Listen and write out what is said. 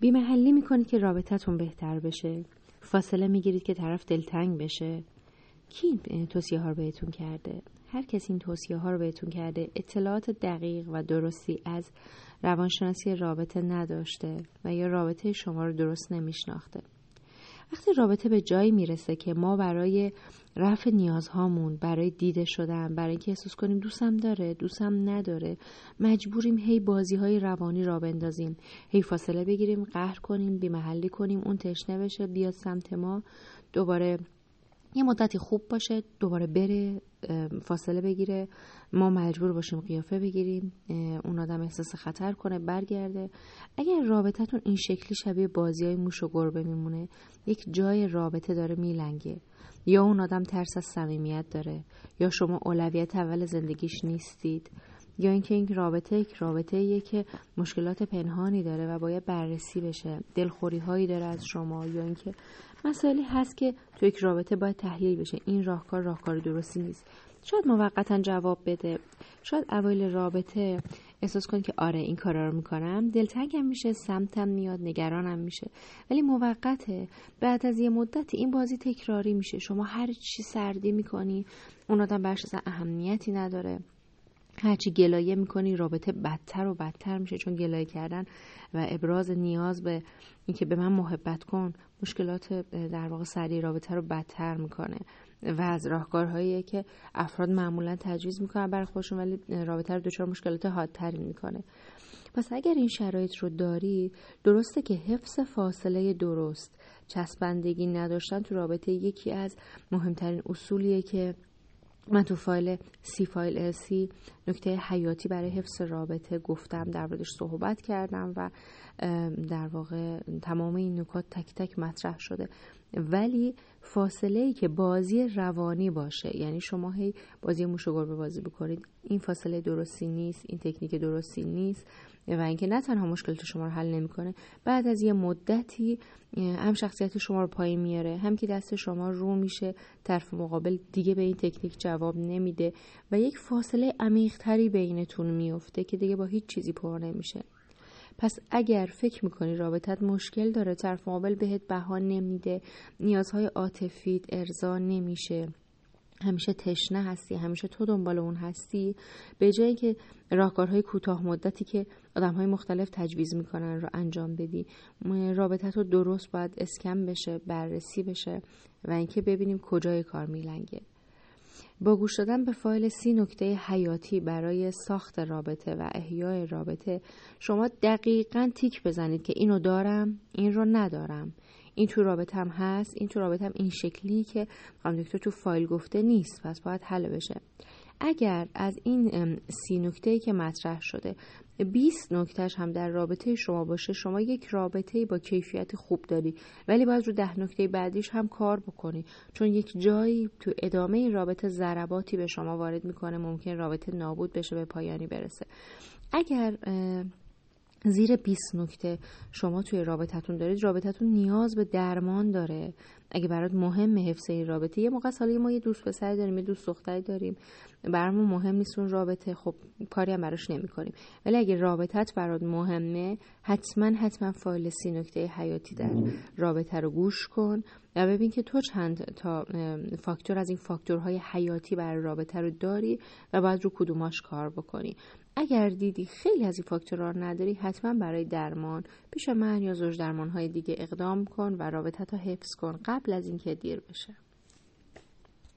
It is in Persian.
بیمحلی می‌کنید که رابطتون بهتر بشه. فاصله می‌گیرید که طرف دلتنگ بشه. کی این توصیه ها رو بهتون کرده؟ هر کسی این توصیه ها رو بهتون کرده اطلاعات دقیق و درستی از روانشناسی رابطه نداشته و یا رابطه شما رو درست نمیشناخته. وقتی رابطه به جایی می‌رسه که ما برای رفع نیازهامون برای دیده شدن برای اینکه احساس کنیم دوستم داره دوستم نداره مجبوریم هی بازی های روانی را بندازیم. هی فاصله بگیریم قهر کنیم بیمحلی کنیم اون تشنه بشه بیاد سمت ما دوباره یه مدتی خوب باشه دوباره بره فاصله بگیره. ما مجبور باشیم قیافه بگیریم اون آدم احساس خطر کنه برگرده. اگر رابطتون این شکلی شبیه بازی های موش و گربه میمونه یک جای رابطه داره میلنگه. یا اون آدم ترس از صمیمیت داره یا شما اولویت اول زندگیش نیستید. یا اینکه این رابطه یک رابطه که مشکلات پنهانی داره و باید بررسی بشه دلخوری هایی داره از شما یا اینکه مسائلی هست که تو یک رابطه باید تحلیل بشه. این راهکار راهکار درستی نیست. شاید موقتا جواب بده. شاید اوایل رابطه احساس کن که آره این کارا رو می‌کنم. دلتنگم میشه سمتم میاد نگرانم میشه. ولی موقته بعد از یه مدت این بازی تکراری میشه. شما هر چی سردی می‌کنی اون آدم برش اهمیتی نداره. هرچی گلایه می‌کنی رابطه بدتر و بدتر میشه چون گلایه کردن و ابراز نیاز به اینکه به من محبت کن مشکلات در واقع سریع رابطه رو بدتر می‌کنه و از راهکارهایی که افراد معمولا تجویز می‌کنن برای خودشون ولی رابطه رو دچار مشکلات حادتری می‌کنه. پس اگر این شرایط رو داری درسته که حفظ فاصله درست چسبندگی نداشتن تو رابطه یکی از مهمترین اصولیه که من تو فایل سی فایل سی نکته حیاتی برای حفظ رابطه گفتم در موردش صحبت کردم و در واقع تمام این نکات تک تک مطرح شده. ولی فاصله ای که بازی روانی باشه یعنی شما هی بازی موش و گربه بازی بکنید این فاصله درستی نیست این تکنیک درستی نیست و اینکه نه تنها مشکلات شما رو حل نمی‌کنه بعد از یه مدتی هم شخصیت شما رو پایین میاره هم که دست شما رو میشه طرف مقابل دیگه به این تکنیک جواب نمیده و یک فاصله عمیقتری بینتون میفته که دیگه با هیچ چیزی پر نمیشه. پس اگر فکر می‌کنی رابطت مشکل داره طرف مقابل بهت بها نمیده نیازهای عاطفیت ارضا نمیشه. همیشه تشنه هستی همیشه تو دنبال اون هستی. به جایی که راهکارهای کوتاه مدتی که آدم های مختلف تجویز می‌کنن رو انجام بدی رابطت رو درست باید اسکم بشه بررسی بشه و اینکه ببینیم کجای کار میلنگه. با گوش دادن به فایل سی نکته حیاتی برای ساخت رابطه و احیای رابطه شما دقیقا تیک بزنید که اینو دارم این رو ندارم. این تو رابطم هست این تو رابطم این شکلی که خانم دکتر تو فایل گفته نیست پس باید حل بشه. اگر از این سی نکته که مطرح شده 20 نکتهش هم در رابطه شما باشه شما یک رابطه با کیفیت خوب داری ولی باید رو ده نکته بعدیش هم کار بکنی. چون یک جایی تو ادامه این رابطه ضرباتی به شما وارد می‌کنه ممکن رابطه نابود بشه به پایانی برسه. اگر زیر 20 نکته. شما توی رابطتون دارید. رابطتون نیاز به درمان داره. اگه برات مهم حفظ این رابطه. یه موقع سالی ما یه دوست پسری داریم یه دوست دختری داریم. برامون مهم نیست اون رابطه. خب کاری هم براش نمی کنیم ولی اگه رابطت برات مهمه حتما حتما فایل سی نکته حیاتی در رابطه رو گوش کن. ببین که تو چند تا فاکتور از این فاکتورهای حیاتی برای رابطه رو داری و باید رو کدوماش کار بکنی. اگر دیدی خیلی از این فاکتورها رو نداری حتما برای درمان پیش من یا زوج درمان های دیگه اقدام کن و رابطه تا حفظ کن قبل از اینکه دیر بشه.